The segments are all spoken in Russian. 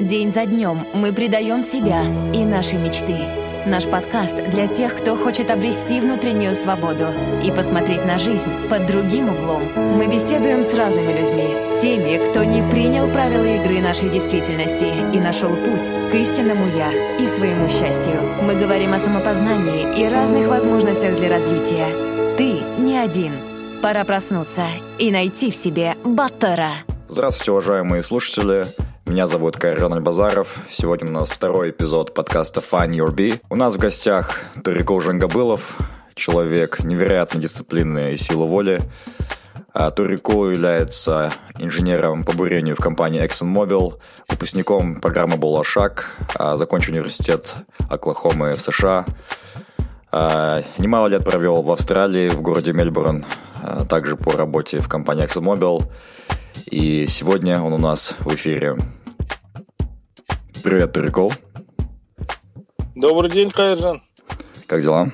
День за днем мы предаем себя и наши мечты. Наш подкаст для тех, кто хочет обрести внутреннюю свободу и посмотреть на жизнь под другим углом. Мы беседуем с разными людьми, теми, кто не принял правила игры нашей действительности и нашел путь к истинному «я» и своему счастью. Мы говорим о самопознании и разных возможностях для развития. Ты не один. Пора проснуться и найти в себе Баттера. Здравствуйте, уважаемые слушатели. Меня зовут Кайрон Альбазаров. Сегодня у нас второй эпизод подкаста Find Your Bee. У нас в гостях Турико Жангабылов, человек невероятной дисциплины и силы воли. А Турико является инженером по бурению в компании ExxonMobil, выпускником программы «Болашак», а закончил университет Оклахомы в США. А, немало лет провел в Австралии, в городе Мельбурн, а также по работе в компании ExxonMobil. И сегодня он у нас в эфире. Привет, Турикол. Добрый день, Кайджан. Как дела?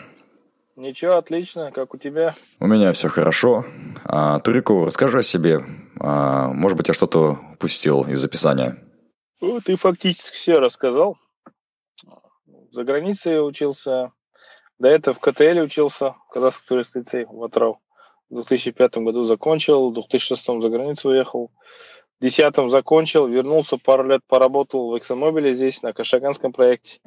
Ничего, отлично. Как у тебя? У меня все хорошо. А, Турику, расскажи о себе. А, может быть, я что-то упустил из описания. Ну, ты фактически все рассказал. За границей учился. До этого в КТЛ учился, Казахский туристский лицей в Атрау. В 2005 году закончил, в 2006 за границу уехал. В 2010 закончил, вернулся, пару лет поработал в ExxonMobil здесь, на Кашаганском проекте.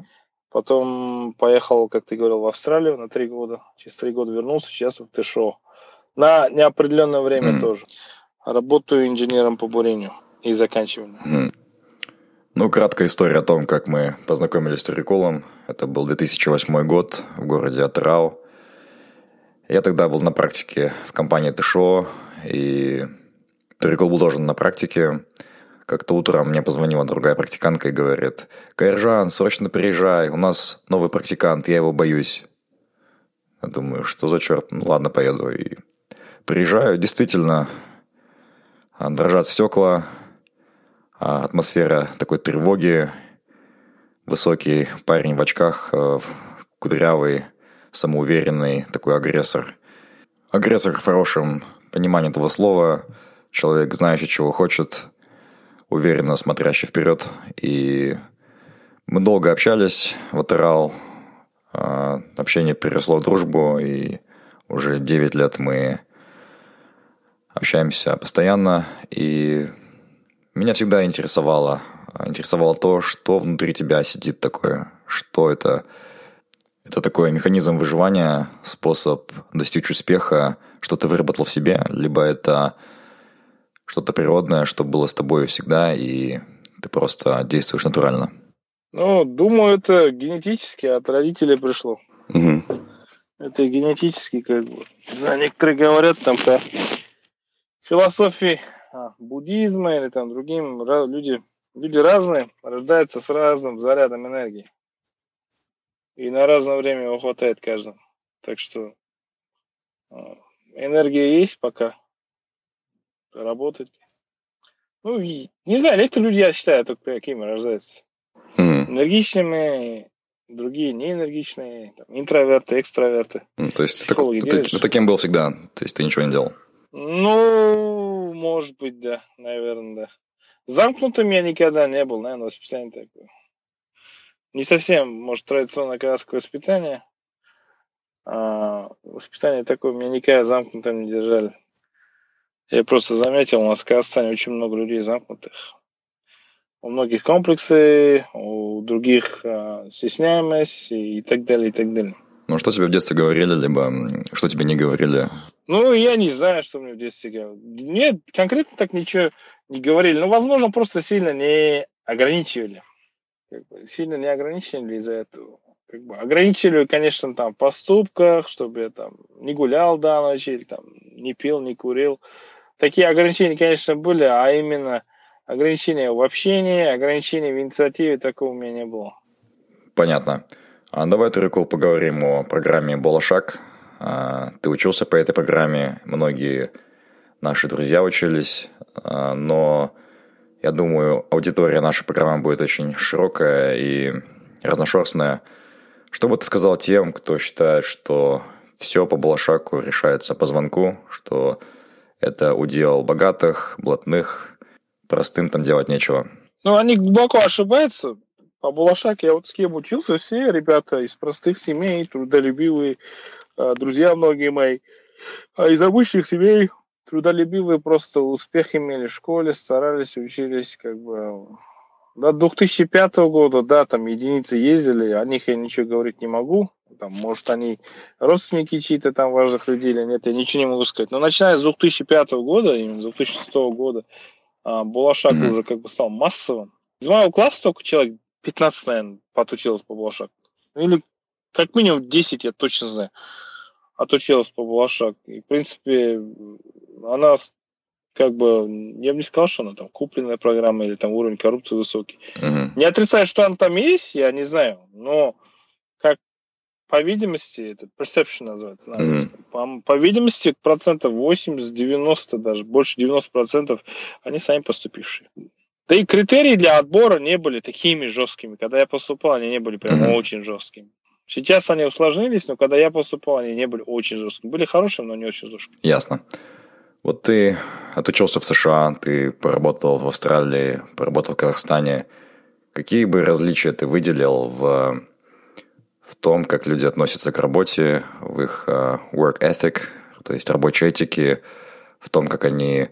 Потом поехал, как ты говорил, в Австралию на три года. Через три года вернулся, сейчас в ТШО. На неопределенное время mm. тоже. Работаю инженером по бурению и заканчиваю. Mm. Ну, краткая история о том, как мы познакомились с Туриколом. Это был 2008 год в городе Атрау. Я тогда был на практике в компании ТШО, и Турикол был должен на практике. Как-то утром мне позвонила другая практикантка и говорит, «Кайржан, срочно приезжай, у нас новый практикант, я его боюсь». Я думаю, что за черт, ну ладно, поеду. И приезжаю, действительно, дрожат стекла, а атмосфера такой тревоги, высокий парень в очках, э, кудрявый, самоуверенный такой агрессор. Агрессор в хорошем понимании этого слова, человек, знающий, чего хочет, уверенно смотрящий вперед. И мы долго общались в Атерал, общение переросло в дружбу, и уже 9 лет мы общаемся постоянно, и меня всегда интересовало, интересовало то, что внутри тебя сидит такое, что это это такой механизм выживания, способ достичь успеха, что ты выработал в себе, либо это что-то природное, что было с тобой всегда, и ты просто действуешь натурально. Ну, думаю, это генетически от родителей пришло. Угу. Это генетически, как бы. Не знаю, некоторые говорят там по философии а, буддизма или там другим люди, люди разные, рождаются с разным зарядом энергии. И на разное время его хватает каждому. Так что а, энергия есть пока. Работать. Ну, не знаю, некоторые люди, я считаю, только такими рождаются. Mm. Энергичными, другие неэнергичные, там, интроверты, экстраверты. Mm, то есть так, ты, ты таким был всегда, то есть ты ничего не делал? Ну, может быть, да, наверное, да. Замкнутым я никогда не был, наверное, воспитание такое не совсем, может, традиционное казахское воспитание. А, воспитание такое меня никогда замкнутым не держали. Я просто заметил, у нас в Казахстане очень много людей замкнутых. У многих комплексы, у других а, стесняемость и так далее, и так далее. Ну, что тебе в детстве говорили, либо что тебе не говорили? Ну, я не знаю, что мне в детстве говорили. Мне конкретно так ничего не говорили. Ну, возможно, просто сильно не ограничивали как бы, сильно не ограничили из-за этого. Как бы, ограничили, конечно, там в поступках, чтобы я там не гулял до ночи, или там не пил, не курил. Такие ограничения, конечно, были, а именно ограничения в общении, ограничения в инициативе, такого у меня не было. Понятно. А давай, Турикул, поговорим о программе «Болошак». А, ты учился по этой программе, многие наши друзья учились, а, но я думаю, аудитория нашей программы будет очень широкая и разношерстная. Что бы ты сказал тем, кто считает, что все по Балашаку решается по звонку, что это удел богатых, блатных, простым там делать нечего? Ну, они глубоко ошибаются. По Балашаке я вот с кем учился, все ребята из простых семей, трудолюбивые, а, друзья многие мои. А из обычных семей трудолюбивые просто успех имели в школе, старались, учились как бы до 2005 года, да, там единицы ездили, о них я ничего говорить не могу. Там, может, они родственники чьи-то там важных людей или нет, я ничего не могу сказать. Но начиная с 2005 года, именно с 2006 года, а, Балашак mm-hmm. уже как бы стал массовым. Из моего класса только человек 15, наверное, подучилось по Балашаку. Или как минимум 10, я точно знаю отучилась по Балашак. И, в принципе, она как бы, я бы не сказал, что она там купленная программа или там уровень коррупции высокий. Uh-huh. Не отрицаю, что она там есть, я не знаю, но как по видимости, это perception называется на uh-huh. по, по видимости, процентов 80-90, даже больше 90 процентов, они сами поступившие. Да и критерии для отбора не были такими жесткими. Когда я поступал, они не были прям uh-huh. очень жесткими. Сейчас они усложнились, но когда я поступал, они не были очень жесткими. Были хорошими, но не очень жесткими. Ясно. Вот ты отучился в США, ты поработал в Австралии, поработал в Казахстане. Какие бы различия ты выделил в, в том, как люди относятся к работе, в их uh, work ethic, то есть рабочей этике, в том, как они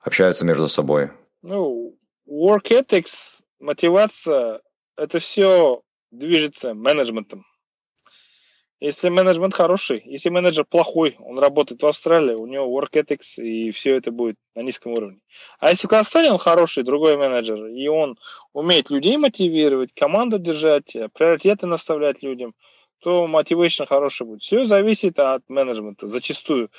общаются между собой? Ну, work ethics, мотивация, это все движется менеджментом. Если менеджмент хороший, если менеджер плохой, он работает в Австралии, у него work ethics и все это будет на низком уровне. А если в Казахстане он хороший, другой менеджер, и он умеет людей мотивировать, команду держать, приоритеты наставлять людям, то мотивация хороший будет. Все зависит от менеджмента, зачастую.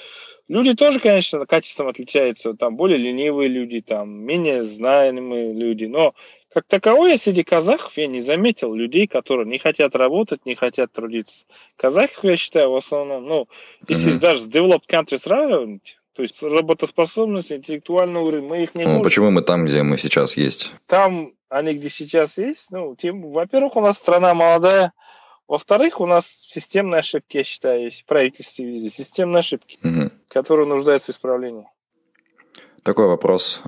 Люди тоже, конечно, качеством отличаются. Там более ленивые люди, там менее знаемые люди. Но как таковой, среди казахов я не заметил людей, которые не хотят работать, не хотят трудиться. Казахов, я считаю, в основном, ну, если mm-hmm. даже с developed countries сравнивать, то есть работоспособность, интеллектуальный уровень, мы их не ну, можем. Почему мы там, где мы сейчас есть? Там они, где сейчас есть, ну, тем, во-первых, у нас страна молодая, во-вторых, у нас системные ошибки, я считаю, есть в правительстве везде, системные ошибки, угу. которые нуждаются в исправлении. Такой вопрос.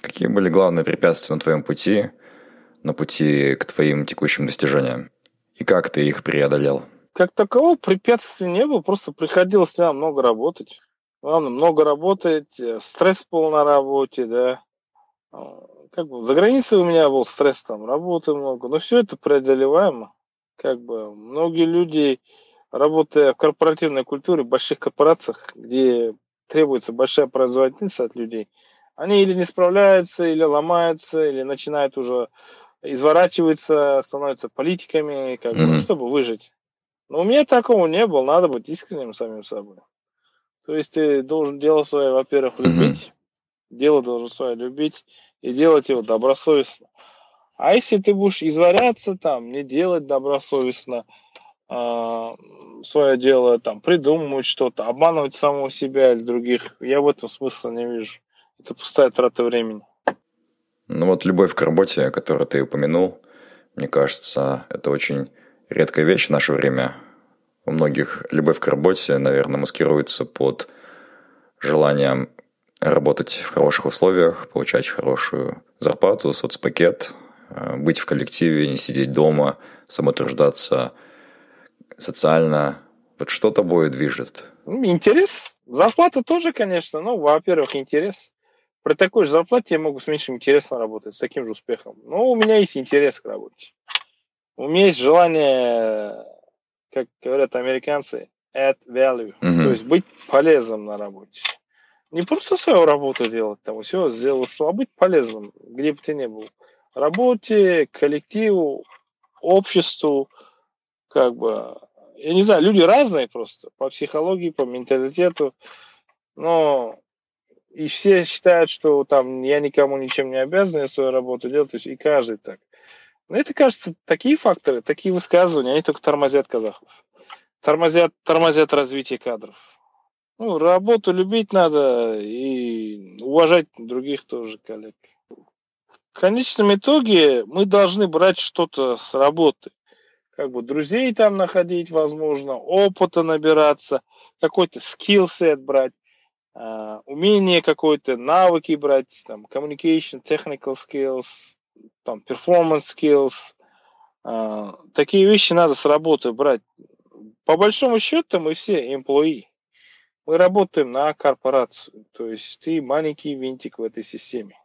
Какие были главные препятствия на твоем пути, на пути к твоим текущим достижениям? И как ты их преодолел? Как такового препятствий не было, просто приходилось всегда много работать. Главное, много работать, э, стресс был на работе, да. А, как бы за границей у меня был стресс, там, работы много, но все это преодолеваемо. Как бы многие люди, работая в корпоративной культуре, в больших корпорациях, где требуется большая производительность от людей, они или не справляются, или ломаются, или начинают уже изворачиваться, становятся политиками, как mm-hmm. бы, чтобы выжить. Но у меня такого не было, надо быть искренним самим собой. То есть ты должен дело свое, во-первых, любить, mm-hmm. дело должен свое любить и делать его добросовестно. А если ты будешь изворяться там, не делать добросовестно, э, свое дело, там, придумывать что-то, обманывать самого себя или других, я в этом смысла не вижу. Это пустая трата времени. Ну вот любовь к работе, которую ты упомянул, мне кажется, это очень редкая вещь в наше время. У многих любовь к работе, наверное, маскируется под желанием работать в хороших условиях, получать хорошую зарплату, соцпакет, э, быть в коллективе, не сидеть дома, самоутверждаться – социально? Вот что тобой движет? Ну, интерес. Зарплата тоже, конечно. Ну, во-первых, интерес. При такой же зарплате я могу с меньшим интересом работать, с таким же успехом. Но у меня есть интерес к работе. У меня есть желание, как говорят американцы, add value. Mm-hmm. То есть быть полезным на работе. Не просто свою работу делать, там, все сделал, что, а быть полезным, где бы ты ни был. Работе, коллективу, обществу, как бы я не знаю, люди разные просто по психологии, по менталитету, но и все считают, что там я никому ничем не обязан, я свою работу делаю, то есть и каждый так. Но это, кажется, такие факторы, такие высказывания, они только тормозят казахов. Тормозят, тормозят развитие кадров. Ну, работу любить надо и уважать других тоже коллег. В конечном итоге мы должны брать что-то с работы. Как бы друзей там находить, возможно, опыта набираться, какой-то скилл-сет брать, uh, умение какое-то, навыки брать, там, communication, technical skills, там, performance skills. Uh, такие вещи надо с работы брать. По большому счету мы все employee. Мы работаем на корпорацию, то есть ты маленький винтик в этой системе.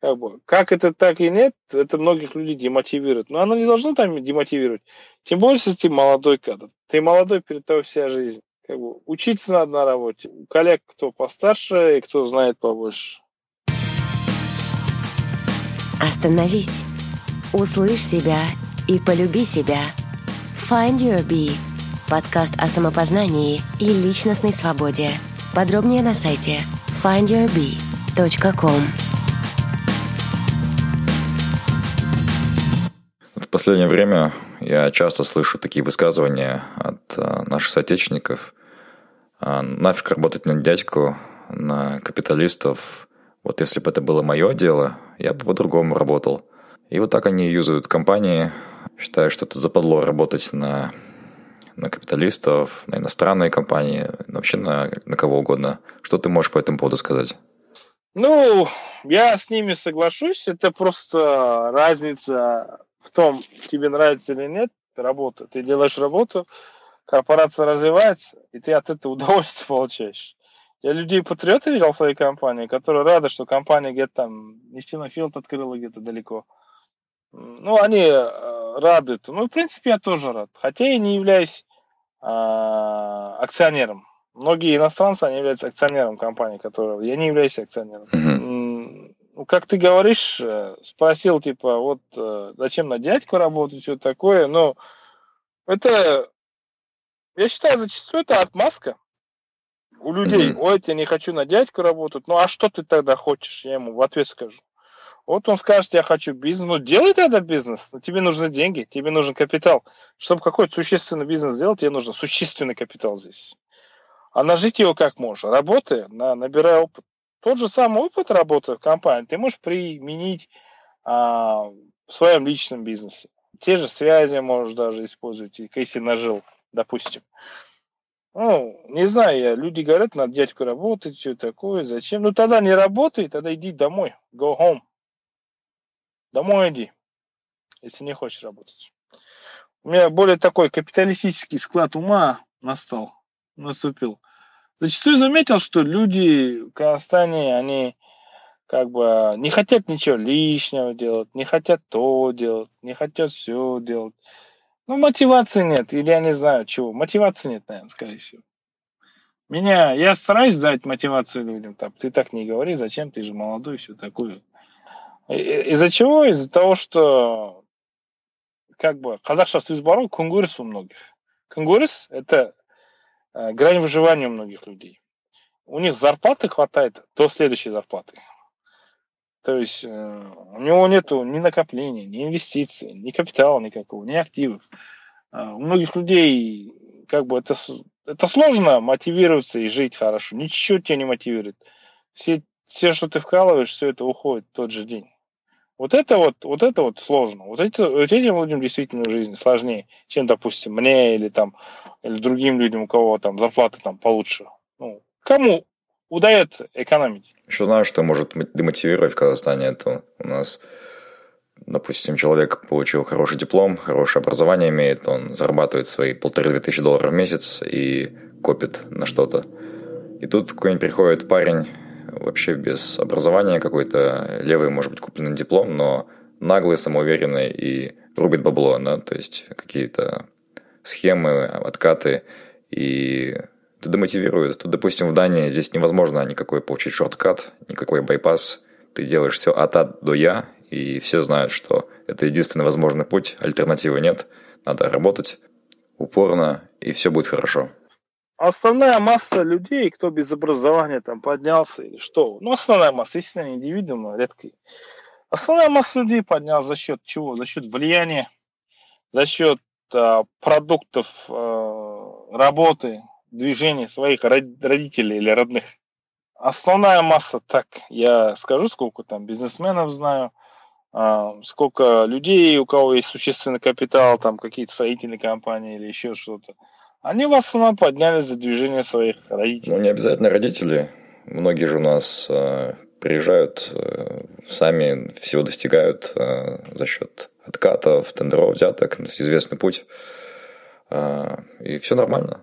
Как, бы, как это так и нет, это многих людей демотивирует. Но оно не должно там демотивировать. Тем более, если ты молодой кадр. Ты молодой перед тобой вся жизнь. Как бы, учиться надо на работе. У коллег кто постарше и кто знает побольше. Остановись. Услышь себя и полюби себя. Find your bee – Подкаст о самопознании и личностной свободе. Подробнее на сайте findyourbee.com. В последнее время я часто слышу такие высказывания от а, наших соотечественников. А, нафиг работать на дядьку, на капиталистов. Вот если бы это было мое дело, я бы по-другому работал. И вот так они юзают компании, считая, что это западло работать на на капиталистов, на иностранные компании, вообще на, на кого угодно. Что ты можешь по этому поводу сказать? Ну, я с ними соглашусь. Это просто разница в том, тебе нравится или нет работа. Ты делаешь работу, корпорация развивается, и ты от этого удовольствие получаешь. Я людей патриоты видел в своей компании, которые рады, что компания где-то там нефтяной филд открыла где-то далеко. Ну, они э, радуют. Ну, в принципе, я тоже рад. Хотя я не являюсь а, акционером. Многие иностранцы, они являются акционером компании, которая... Я не являюсь акционером. Ну, как ты говоришь, э, спросил, типа, вот э, зачем на дядьку работать, все такое, но это, я считаю, зачастую это отмазка у людей. Mm-hmm. Ой, я не хочу на дядьку работать. Ну, а что ты тогда хочешь? Я ему в ответ скажу. Вот он скажет, я хочу бизнес. Ну, делай тогда бизнес. Но тебе нужны деньги, тебе нужен капитал. Чтобы какой-то существенный бизнес сделать, тебе нужен существенный капитал здесь. А нажить его как можешь? Работая, на, набирая опыт. Тот же самый опыт работы в компании ты можешь применить а, в своем личном бизнесе. Те же связи можешь даже использовать, если нажил, допустим. Ну, не знаю я, люди говорят, надо дядьку работать, что такое, зачем. Ну, тогда не работай, тогда иди домой, go home. Домой иди, если не хочешь работать. У меня более такой капиталистический склад ума настал, наступил. Зачастую заметил, что люди в Казахстане, они как бы не хотят ничего лишнего делать, не хотят то делать, не хотят все делать. Ну, мотивации нет, или я не знаю чего. Мотивации нет, наверное, скорее всего. Меня, я стараюсь дать мотивацию людям. Так, ты так не говори, зачем, ты же молодой, все такое. Из-за чего? Из-за того, что как бы қазақша сөз бар у многих. Күнкөріс – это э, грань выживания у многих людей. У них зарплаты хватает до следующей зарплаты. То есть э, у него нету ни накопления, ни инвестиций, ни капитала никакого, ни активов. Э, у многих людей как бы это, это сложно мотивироваться и жить хорошо. Ничего тебя не мотивирует. Все, все, что ты вкалываешь, все это уходит в тот же день. Вот это вот, вот это вот сложно. Вот, это, вот этим людям действительно в жизни сложнее, чем, допустим, мне или там или другим людям, у кого там зарплата там получше. Ну, кому удается экономить? Еще знаю, что может демотивировать в Казахстане. Это у нас, допустим, человек получил хороший диплом, хорошее образование имеет, он зарабатывает свои полторы-две тысячи долларов в месяц и копит на что-то. И тут какой-нибудь приходит парень вообще без образования, какой-то левый, может быть, купленный диплом, но наглый, самоуверенный и рубит бабло, да, то есть какие-то схемы, откаты, и демотивирует. Тут, допустим, в Дании здесь невозможно никакой получить шорткат, никакой байпас. Ты делаешь все от А до Я, и все знают, что это единственный возможный путь, альтернативы нет. Надо работать упорно, и все будет хорошо. основная масса людей, кто без образования там поднялся или что, ну, основная масса, естественно, индивидуумы, редкие. Основная масса людей поднялась за счет чего? За счет влияния, за счет э, продуктов э, работы, движения своих родителей или родных. Основная масса, так, я скажу, сколько там бизнесменов знаю, э, сколько людей, у кого есть существенный капитал, там какие-то строительные компании или еще что-то. Они в основном поднялись за движение своих родителей. Ну, не обязательно родители. Многие же у нас э, приезжают, э, сами всего достигают за счет откатов, тендеров, взяток, известный путь. И все нормально.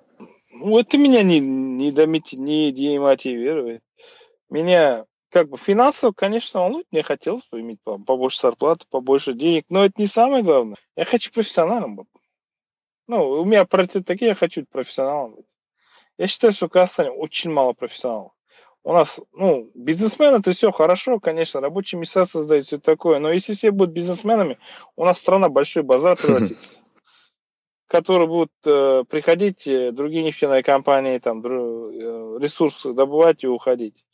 Это меня не, не, домити, не демотивирует. Меня как бы финансово, конечно, волнует. Мне хотелось бы иметь побольше зарплаты, побольше денег, но это не самое главное. Я хочу профессионалом быть. Ну, у меня приоритеты такие, я хочу быть профессионалом быть. Я считаю, что в Казахстане очень мало профессионалов. У нас, ну, бизнесмены это все хорошо, конечно, рабочие места создают, все такое, но если все будут бизнесменами, у нас страна большой базар превратится. Которые будут э, приходить, э, другие нефтяные компании, там, э, ресурсы добывать и уходить.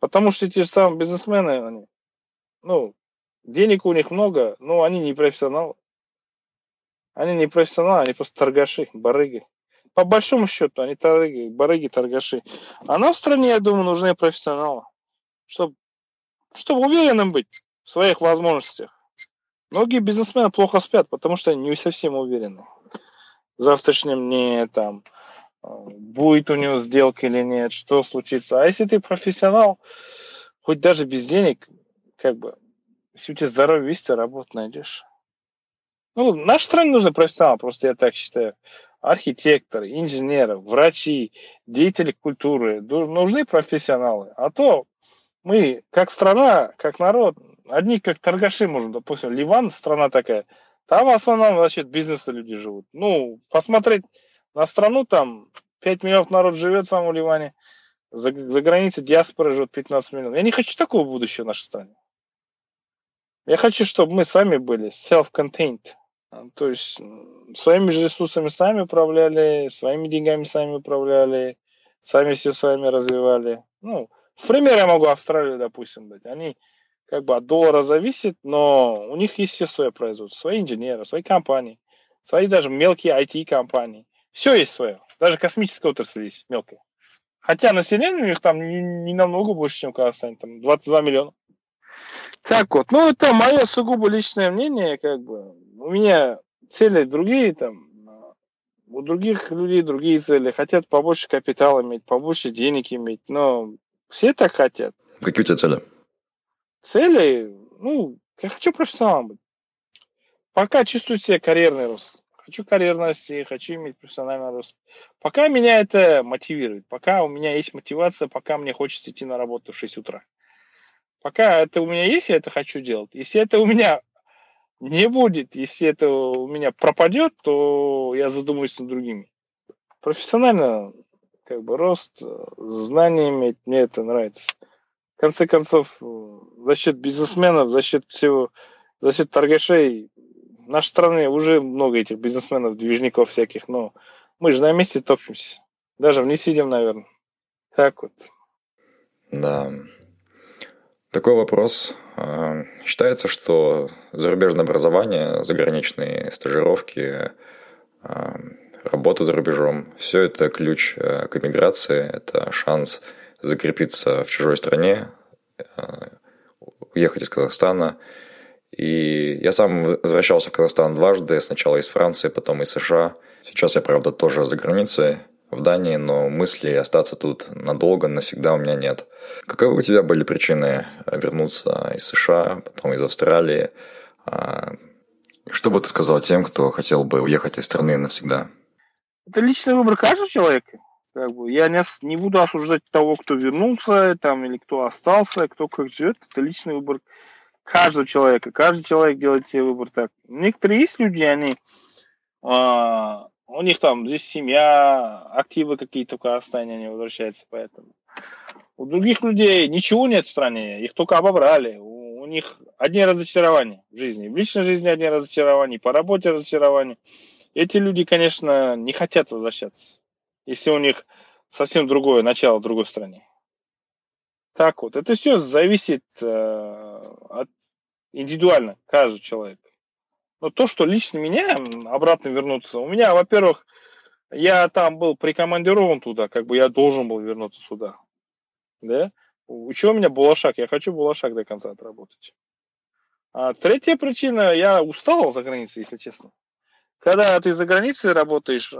Потому что эти же самые бизнесмены, они, ну, денег у них много, но они не профессионалы. Они не профессионалы, они просто торгаши, барыги. По большому счету, они торги, барыги, торгаши. А нам в стране, я думаю, нужны профессионалы. Чтобы, чтобы уверенным быть в своих возможностях. Многие бизнесмены плохо спят, потому что они не совсем уверены. В завтрашнем дне там будет у него сделка или нет, что случится. А если ты профессионал, хоть даже без денег, как бы, если у тебя здоровье есть, ты работу найдешь. Ну, нашей стране нужны профессионалы, просто я так считаю. Архитекторы, инженеры, врачи, деятели культуры. Нужны профессионалы. А то мы, как страна, как народ, одни как торгаши можем, допустим, Ливан, страна такая, там в основном за счет бизнеса люди живут. Ну, посмотреть на страну, там 5 миллионов народ живет в самом Ливане, за, за границей диаспора живет 15 миллионов. Я не хочу такого будущего в нашей стране. Я хочу, чтобы мы сами были self-contained. То есть своими же ресурсами сами управляли, своими деньгами сами управляли, сами все сами развивали. Ну, в пример я могу Австралию, допустим, дать. Они как бы от доллара зависят, но у них есть все свое производство, свои инженеры, свои компании, свои даже мелкие IT-компании. Все есть свое. Даже космическая отрасль есть мелкая. Хотя население у них там не, не намного больше, чем в Казахстане, там 22 миллиона. Так вот, ну это мое сугубо личное мнение, как бы у меня цели другие там, у других людей другие цели. Хотят побольше капитала иметь, побольше денег иметь, но все так хотят. Какие у тебя цели? Цели, ну, я хочу профессионалом быть. Пока чувствую себе карьерный рост. Хочу карьерности, хочу иметь профессиональный рост. Пока меня это мотивирует. Пока у меня есть мотивация, пока мне хочется идти на работу в 6 утра. Пока это у меня есть, я это хочу делать. Если это у меня не будет. Если это у меня пропадет, то я задумаюсь над другими. Профессионально, как бы, рост, знаниями, мне это нравится. В конце концов, за счет бизнесменов, за счет всего, за счет торгашей, нашей стране уже много этих бизнесменов, движников всяких, но мы же на месте топчемся. Даже вниз сидим, наверное. Так вот. Да. Такой вопрос. А, считается, что зарубежное образование, заграничные стажировки, а, работа за рубежом – все это ключ а, к эмиграции, это шанс закрепиться в чужой стране, уехать из Казахстана. И я сам возвращался в Казахстан дважды, сначала из Франции, потом из США. Сейчас я, правда, тоже за границей – в Дании, но мысли остаться тут надолго, навсегда у меня нет. Каковы у тебя были причины вернуться из США, потом из Австралии? А, что бы ты сказал тем, кто хотел бы уехать из страны навсегда? Это личный выбор каждого человека. Как бы, я не, не буду осуждать того, кто вернулся, там, или кто остался, кто как живет. Это личный выбор каждого человека. Каждый человек делает себе выбор так. Некоторые есть люди, они а, у них там здесь семья, активы какие-то в Казахстане, они возвращаются, поэтому. У других людей ничего нет в стране, их только обобрали. У, у них одни разочарования в жизни. В личной жизни одни разочарования, по работе разочарования. Эти люди, конечно, не хотят возвращаться. Если у них совсем другое начало в другой стране. Так вот, это все зависит э, от индивидуально каждого человека. Но то, что лично меня обратно вернуться, у меня, во-первых, я там был прикомандирован туда, как бы я должен был вернуться сюда. Да? Еще у меня Булашак, я хочу Булашак до конца отработать. А третья причина, я устал за границей, если честно. Когда ты за границей работаешь э,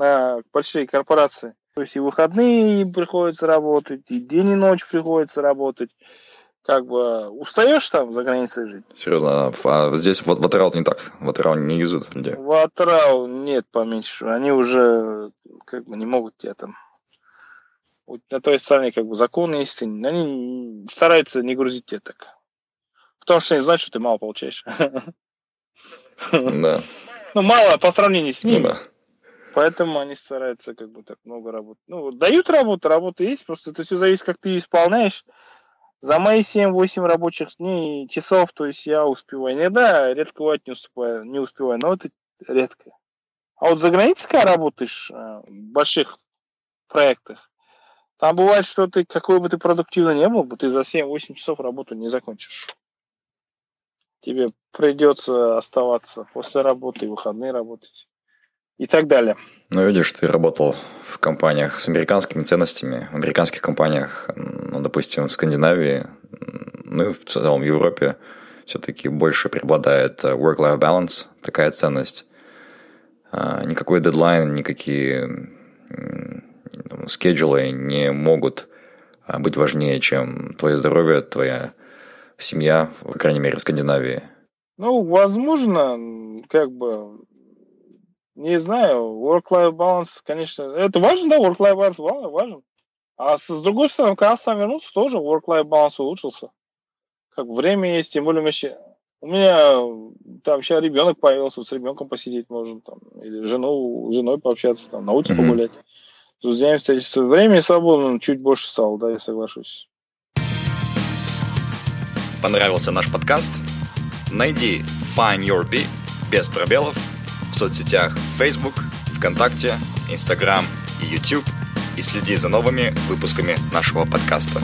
на большие корпорации, то есть и выходные приходится работать, и день и ночь приходится работать, как бы устаешь там за границей жить. Серьезно, а здесь вот Ватерал не так? Ватерал не юзают людей? Ватерал нет поменьше. Они уже как бы не могут тебя там на той стороне как бы закон есть, они стараются не грузить тебя так. Потому что они знают, что ты мало получаешь. Да. Ну, мало по сравнению с ними. Ну, да. Поэтому они стараются как бы так много работать. Ну, дают работу, работа есть, просто это все зависит, как ты ее исполняешь. За мои 7-8 рабочих дней, часов, то есть я успеваю. Иногда редко бывает не успеваю, не успеваю, но это редко. А вот за границей, когда работаешь э, в больших проектах, там бывает, что ты, какой бы ты продуктивно не был, ты за 7-8 часов работу не закончишь. Тебе придется оставаться после работы, выходные работать и так далее. Ну, видишь, ты работал в компаниях с американскими ценностями, в американских компаниях, ну, допустим, в Скандинавии, ну и в целом в Европе все-таки больше преобладает work-life balance, такая ценность. А, никакой дедлайн, никакие скеджулы не могут а, быть важнее, чем твое здоровье, твоя семья, по крайней мере, в Скандинавии. Ну, возможно, как бы, не знаю, work-life balance, конечно, это важно, да, work-life balance важен. А с, с другой стороны, когда сам вернулся, тоже work-life balance улучшился. Как время есть, тем более вообще. У меня там сейчас ребенок появился, с ребенком посидеть можно, там, или жену, с женой пообщаться, там, на улице mm-hmm. погулять с друзьями встретиться. Времени свободно чуть больше стало, да, я соглашусь. Понравился наш подкаст? Найди Find Your Bee без пробелов соцсетях Facebook, ВКонтакте, Instagram и YouTube и следи за новыми выпусками нашего подкаста.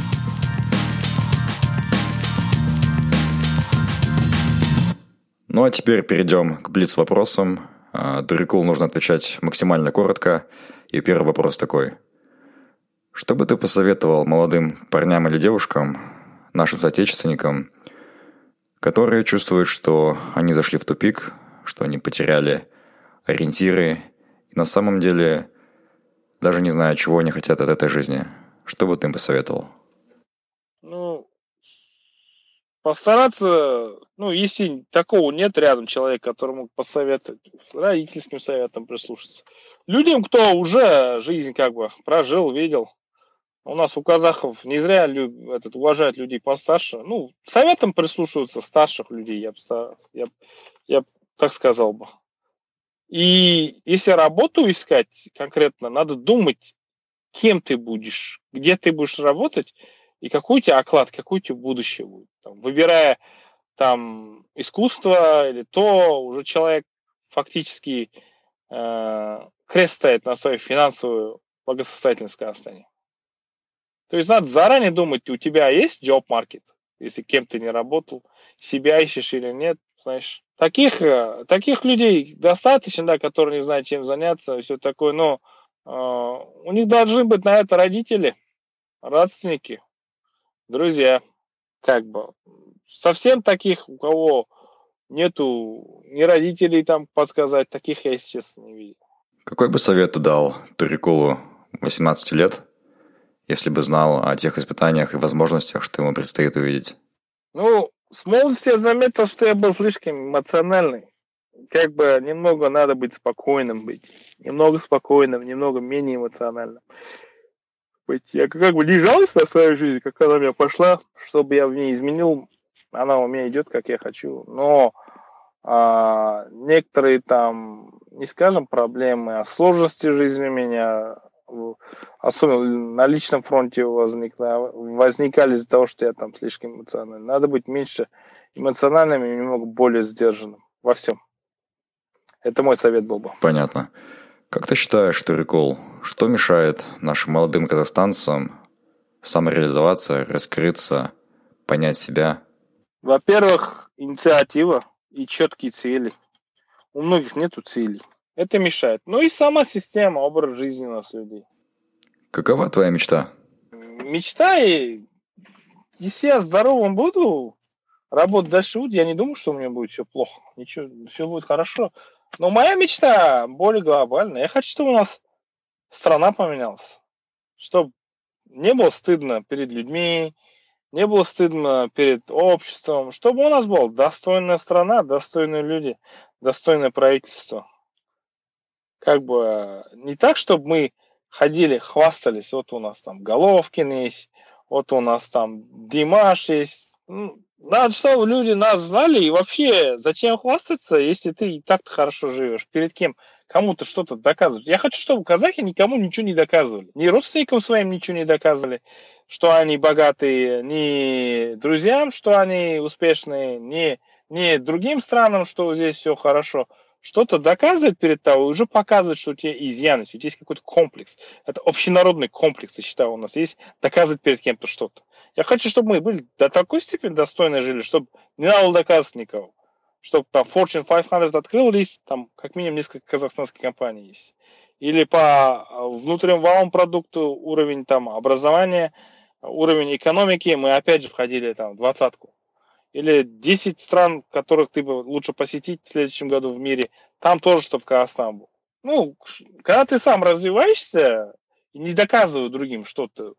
Ну а теперь перейдем к блиц-вопросам. Дурикул нужно отвечать максимально коротко – и первый вопрос такой. Что бы ты посоветовал молодым парням или девушкам, нашим соотечественникам, которые чувствуют, что они зашли в тупик, что они потеряли ориентиры и на самом деле даже не знают, чего они хотят от этой жизни? Что бы ты им посоветовал? Ну, постараться, ну, если такого нет рядом человека, которому посоветовать, родительским советом прислушаться – людям, кто уже жизнь как бы прожил, видел. У нас у казахов не зря люб, этот, уважают людей постарше. Ну, советам прислушиваются старших людей, я бы, я, я так сказал бы. И если работу искать конкретно, надо думать, кем ты будешь, где ты будешь работать, и какой у тебя оклад, какой у тебя будущее будет. Там, выбирая там искусство или то, уже человек фактически э, крест ставит на свою финансовую благосостоятельность в Казахстане. То есть надо заранее думать, у тебя есть job market, если кем ты не работал, себя ищешь или нет, знаешь. Таких, э, таких людей достаточно, да, которые не знают, чем заняться, все такое, но э, у них должны быть на это родители, родственники, друзья, как бы. Совсем таких, у кого нету ни родителей там подсказать, таких я, сейчас не видел. Какой бы совет ты дал Турикулу 18 лет, если бы знал о тех испытаниях и возможностях, что ему предстоит увидеть? Ну, с молодости я заметил, что я был слишком эмоциональный. Как бы немного надо быть спокойным быть. Немного спокойным, немного менее эмоциональным. Быть. Я как бы не жалуюсь на свою жизнь, как она у меня пошла, чтобы я в ней изменил. Она у меня идет, как я хочу. Но а, некоторые там не скажем проблемы, а сложности в жизни меня, особенно на личном фронте возникли, возникали из-за того, что я там слишком эмоциональный. Надо быть меньше эмоциональным и немного более сдержанным во всем. Это мой совет был бы. Понятно. Как ты считаешь, Турикол, что мешает нашим молодым казахстанцам самореализоваться, раскрыться, понять себя? Во-первых, инициатива и четкие цели. У многих нету целей. Это мешает. Ну и сама система, образ жизни у нас людей. Какова твоя мечта? Мечта, и если я здоровым буду, работать дальше буду, я не думаю, что у меня будет все плохо. Ничего, все будет хорошо. Но моя мечта более глобальная. Я хочу, чтобы у нас страна поменялась. Чтобы не было стыдно перед людьми, не было стыдно перед обществом, чтобы у нас была достойная страна, достойные люди, достойное правительство. Как бы не так, чтобы мы ходили, хвастались, вот у нас там Головкин есть, вот у нас там Димаш есть. Ну, надо, чтобы люди нас знали, и вообще, зачем хвастаться, если ты и так-то хорошо живешь? Перед кем? Кому-то что-то доказывать. Я хочу, чтобы казахи никому ничего не доказывали. Ни родственникам своим ничего не доказывали, что они богатые, ни друзьям, что они успешные, ни, ни другим странам, что здесь все хорошо что-то доказывать перед тобой, уже показывать, что у тебя изъяны, у тебя есть какой-то комплекс. Это общенародный комплекс, я считаю, у нас есть доказывать перед кем-то что-то. Я хочу, чтобы мы были до такой степени достойно жили, чтобы не надо было доказывать никого. Чтобы там Fortune 500 открыл лист, там как минимум несколько казахстанских компаний есть. Или по а, внутреннему валовому продукту уровень там образования, уровень экономики, мы опять же входили там в двадцатку или 10 стран, которых ты бы лучше посетить в следующем году в мире, там тоже, чтобы Казахстан был. Ну, когда ты сам развиваешься не доказываю другим что-то,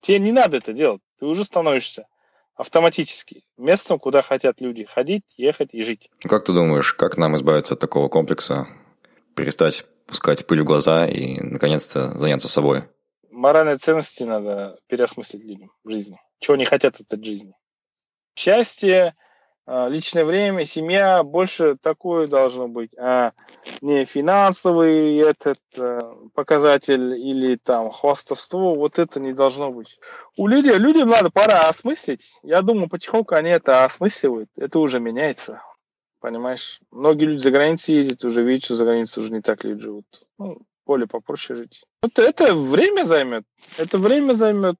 тебе не надо это делать. Ты уже становишься автоматически местом, куда хотят люди ходить, ехать и жить. Как ты думаешь, как нам избавиться от такого комплекса, перестать пускать пыль в глаза и, наконец-то, заняться собой? Моральные ценности надо переосмыслить людям в жизни. Чего они хотят от жизни счастье, а, личное время, семья, больше такое должно быть, а не финансовый этот э, показатель или там хвастовство, вот это не должно быть. У людей, людям надо пора осмыслить. Я думаю, потихоньку они это осмысливают, это уже меняется. Понимаешь? Многие люди за границей ездят, уже видят, что за границей уже не так люди живут. Ну, более попроще жить. Это, это время займет. Это время займет.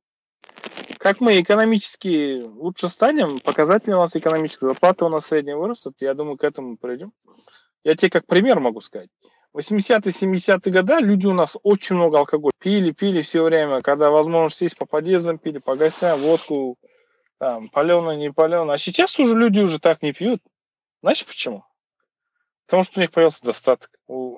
Как мы экономически лучше станем, показатели у нас экономические, зарплаты у нас средние вырастут, я думаю, к этому придем. Я тебе как пример могу сказать. 80-е, 70-е годы люди у нас очень много алкоголя. Пили, пили все время. Когда возможность сесть по подъездам, пили по гостям, водку, там, паленое, не паленое. А сейчас уже люди уже так не пьют. Знаешь почему? Потому что у них появился достаток.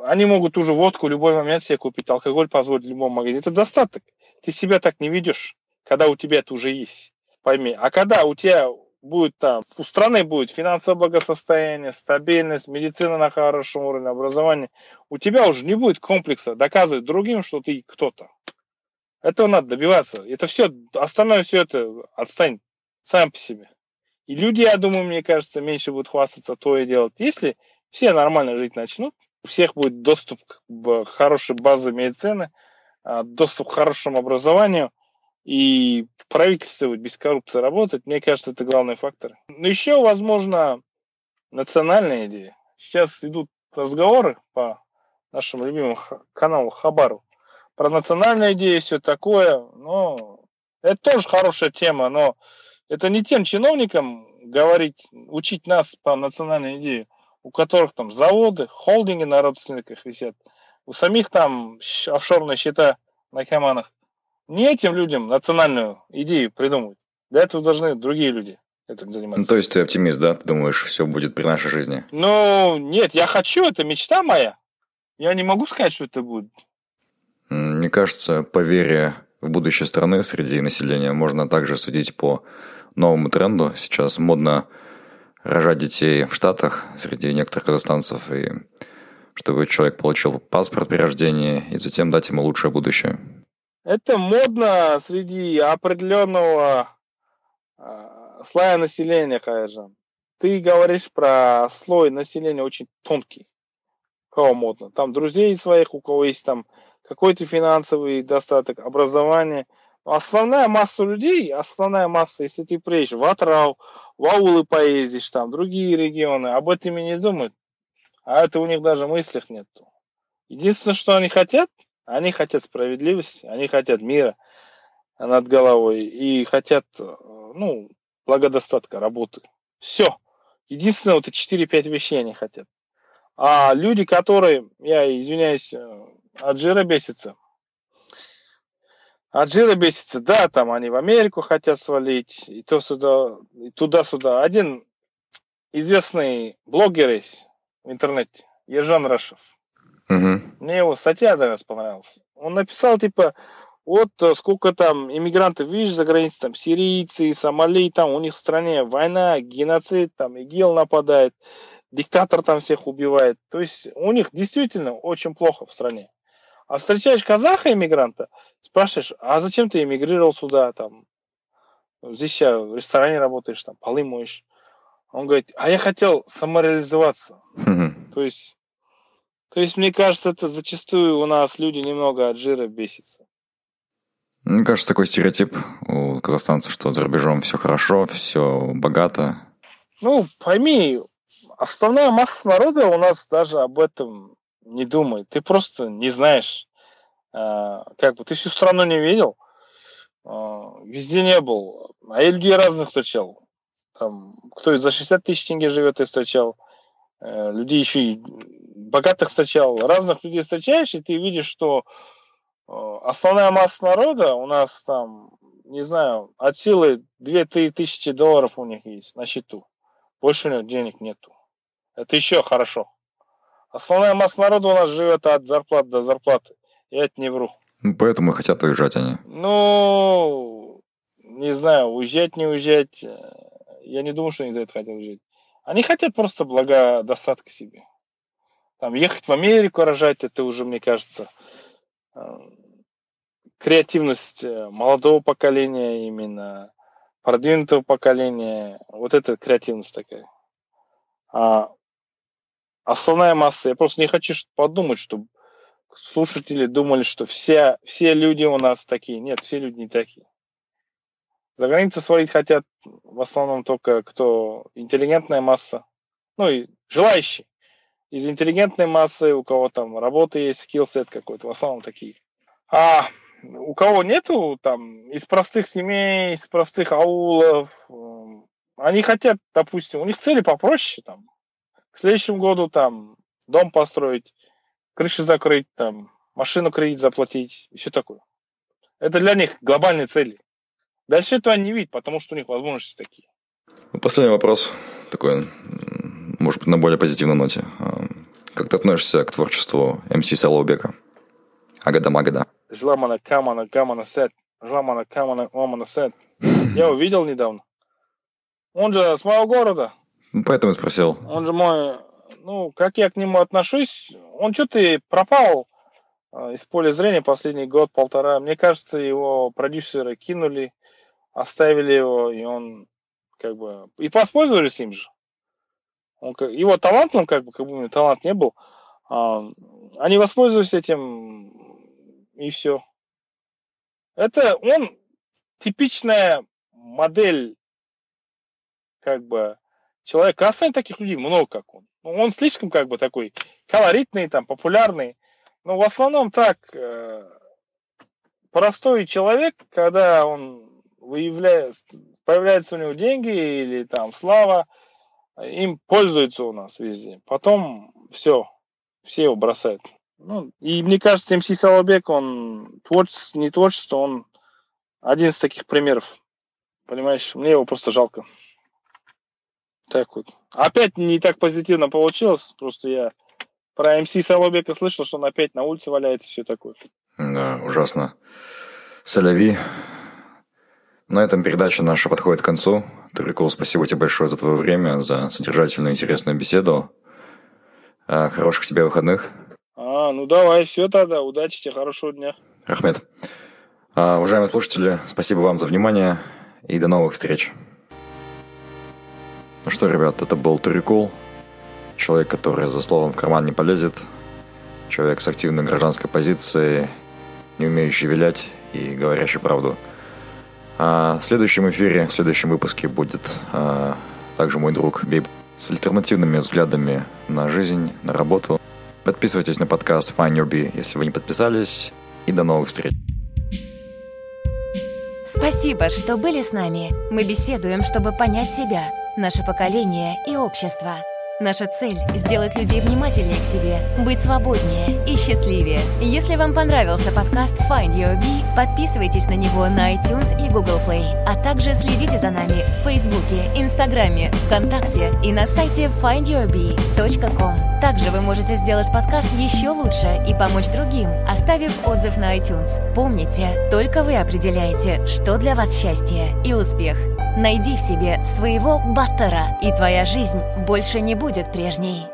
Они могут уже водку в любой момент себе купить, алкоголь позволить в любом магазине. Это достаток. Ты себя так не ведешь когда у тебя это уже есть. Пойми. А когда у тебя будет там, у страны будет финансовое благосостояние, стабильность, медицина на хорошем уровне, образование, у тебя уже не будет комплекса доказывать другим, что ты кто-то. Этого надо добиваться. Это все, остальное все это отстань сам по себе. И люди, я думаю, мне кажется, меньше будут хвастаться то и делать. Если все нормально жить начнут, у всех будет доступ к хорошей базе медицины, а, доступ к хорошему образованию – и правительство вот без коррупции работать, мне кажется, это главный фактор. Но еще, возможно, национальная идея. Сейчас идут разговоры по нашему любимому каналу Хабару про национальную идею и все такое. Но это тоже хорошая тема, но это не тем чиновникам говорить, учить нас по национальной идее, у которых там заводы, холдинги на родственниках висят, у самих там офшорные счета на Кайманах не этим людям национальную идею придумывать. Для этого должны другие люди этим заниматься. Ну, то есть ты оптимист, да? Ты думаешь, все будет при нашей жизни? Ну, нет, я хочу, это мечта моя. Я не могу сказать, что это будет. Мне кажется, по вере в будущее страны среди населения можно также судить по новому тренду. Сейчас модно рожать детей в Штатах среди некоторых казахстанцев, и чтобы человек получил паспорт при рождении, и затем дать ему лучшее будущее. Это модно среди определенного э, слоя населения, конечно. Ты говоришь про слой населения очень тонкий. Кого модно? Там друзей своих, у кого есть там какой-то финансовый достаток, образование. Но основная масса людей, основная масса, если ты приедешь в Атрау, в аулы поездишь, там, другие регионы, об этом и не думают. А это у них даже мыслях нету. Единственное, что они хотят, они хотят справедливости, они хотят мира над головой и хотят, ну, благодостатка, работы. Все. Единственное, вот эти 4-5 вещей они хотят. А люди, которые, я извиняюсь, э, от жира бесятся, от жира бесится, да, там они в Америку хотят свалить, и то сюда, и туда-сюда. Один известный блогер есть в интернете, Ержан Рашев. Угу. Мне его статья один раз понравилась. Он написал, типа, вот э, сколько там иммигрантов, видишь, за границей, там, сирийцы, сомали, там, у них в стране война, геноцид, там, ИГИЛ нападает, диктатор там всех убивает. То есть у них действительно очень плохо в стране. А встречаешь казаха-иммигранта, спрашиваешь, а зачем ты эмигрировал сюда, там, здесь я в ресторане работаешь, там, полы моешь. Он говорит, а я хотел самореализоваться. То есть, то есть, мне кажется, это зачастую у нас люди немного от жира бесятся. Мне кажется, такой стереотип у казахстанцев, что за рубежом все хорошо, все богато. Ну, пойми, основная масса народа у нас даже об этом не думает. Ты просто не знаешь, а, как бы, ты всю страну не видел, а, везде не был. А я людей разных встречал. Там, кто за 60 тысяч тенге живет, я встречал. Э, людей еще и богатых встречал. Разных людей встречаешь, и ты видишь, что а, основная масса народа у нас там, не знаю, от силы 2-3 тысячи долларов у них есть на счету. Больше у них денег нету. Это еще хорошо. Основная масса народа у нас живет от зарплаты до зарплаты. Я это не вру. Ну, поэтому и хотят уезжать они. Ну, не знаю, уезжать, не уезжать. Э, я не думаю, что они за это хотят уезжать. Они хотят просто благодостатка себе. Там ехать в Америку рожать, это уже, мне кажется, э, креативность э, молодого поколения именно, продвинутого поколения. Вот это креативность такая. А основная масса, я просто не хочу подумать, чтобы слушатели думали, что все, все люди у нас такие. Нет, все люди не такие. За границу свалить хотят в основном только кто интеллигентная масса, ну и желающие. Из интеллигентной массы, у кого там работа есть, скиллсет какой-то, в основном такие. А у кого нету там из простых семей, из простых аулов, они хотят, допустим, у них цели попроще там, к следующему году там дом построить, крыши закрыть, там, машину кредит заплатить и все такое. Это для них глобальные цели. Дальше этого не видят, потому что у них возможности такие. Ну, последний вопрос, такой, может быть, на более позитивной ноте. А, как ты относишься к творчеству МС Салаубека? Агада Магада. Жламана Камана Камана Сет. Жламана Камана Омана Сет. Я увидел недавно. Он же с моего города. Ну, поэтому спросил. Он же мой ну, как я к нему отношусь, он что-то пропал э, из поля зрения последний год-полтора. Мне кажется, его продюсеры кинули, оставили его, и он как бы... И воспользовались им же. Он, его талант, он как бы, как бы у него талант не был. А, они воспользовались этим, и все. Это он типичная модель как бы человека. А таких людей много, как он. Ну, он слишком как бы такой колоритный, там, популярный. Но в основном так, э, простой человек, когда он выявляет, появляются у него деньги или там слава, им пользуются у нас везде. Потом все, все его бросают. Ну, и мне кажется, МС Салабек, он творчество, не творчество, он один из таких примеров. Понимаешь, мне его просто жалко. Так вот. Опять не так позитивно получилось, просто я про МС Солобека слышал, что он опять на улице валяется, все такое. Да, ужасно. Соляви. На этом передача наша подходит к концу. Трикол, спасибо тебе большое за твое время, за содержательную интересную беседу. А, хороших тебе выходных. А, ну давай, все тогда. Удачи тебе, хорошего дня. Ахмед. А, уважаемые слушатели, спасибо вам за внимание и до новых встреч. Ну что, ребят, это был Турикул. Человек, который за словом в карман не полезет. Человек с активной гражданской позицией, не умеющий вилять и говорящий правду. А в следующем эфире, в следующем выпуске будет а, также мой друг Бейб с альтернативными взглядами на жизнь, на работу. Подписывайтесь на подкаст Find Your Bee, если вы не подписались. И до новых встреч. Спасибо, что были с нами. Мы беседуем, чтобы понять себя, наше поколение и общество. Наша цель — сделать людей внимательнее к себе, быть свободнее и счастливее. Если вам понравился подкаст Find Your Bee, подписывайтесь на него на iTunes и Google Play, а также следите за нами в Фейсбуке, Инстаграме, ВКонтакте и на сайте findyourbee.com. Также вы можете сделать подкаст еще лучше и помочь другим, оставив отзыв на iTunes. Помните, только вы определяете, что для вас счастье и успех. Найди в себе своего баттера, и твоя жизнь больше не будет прежней.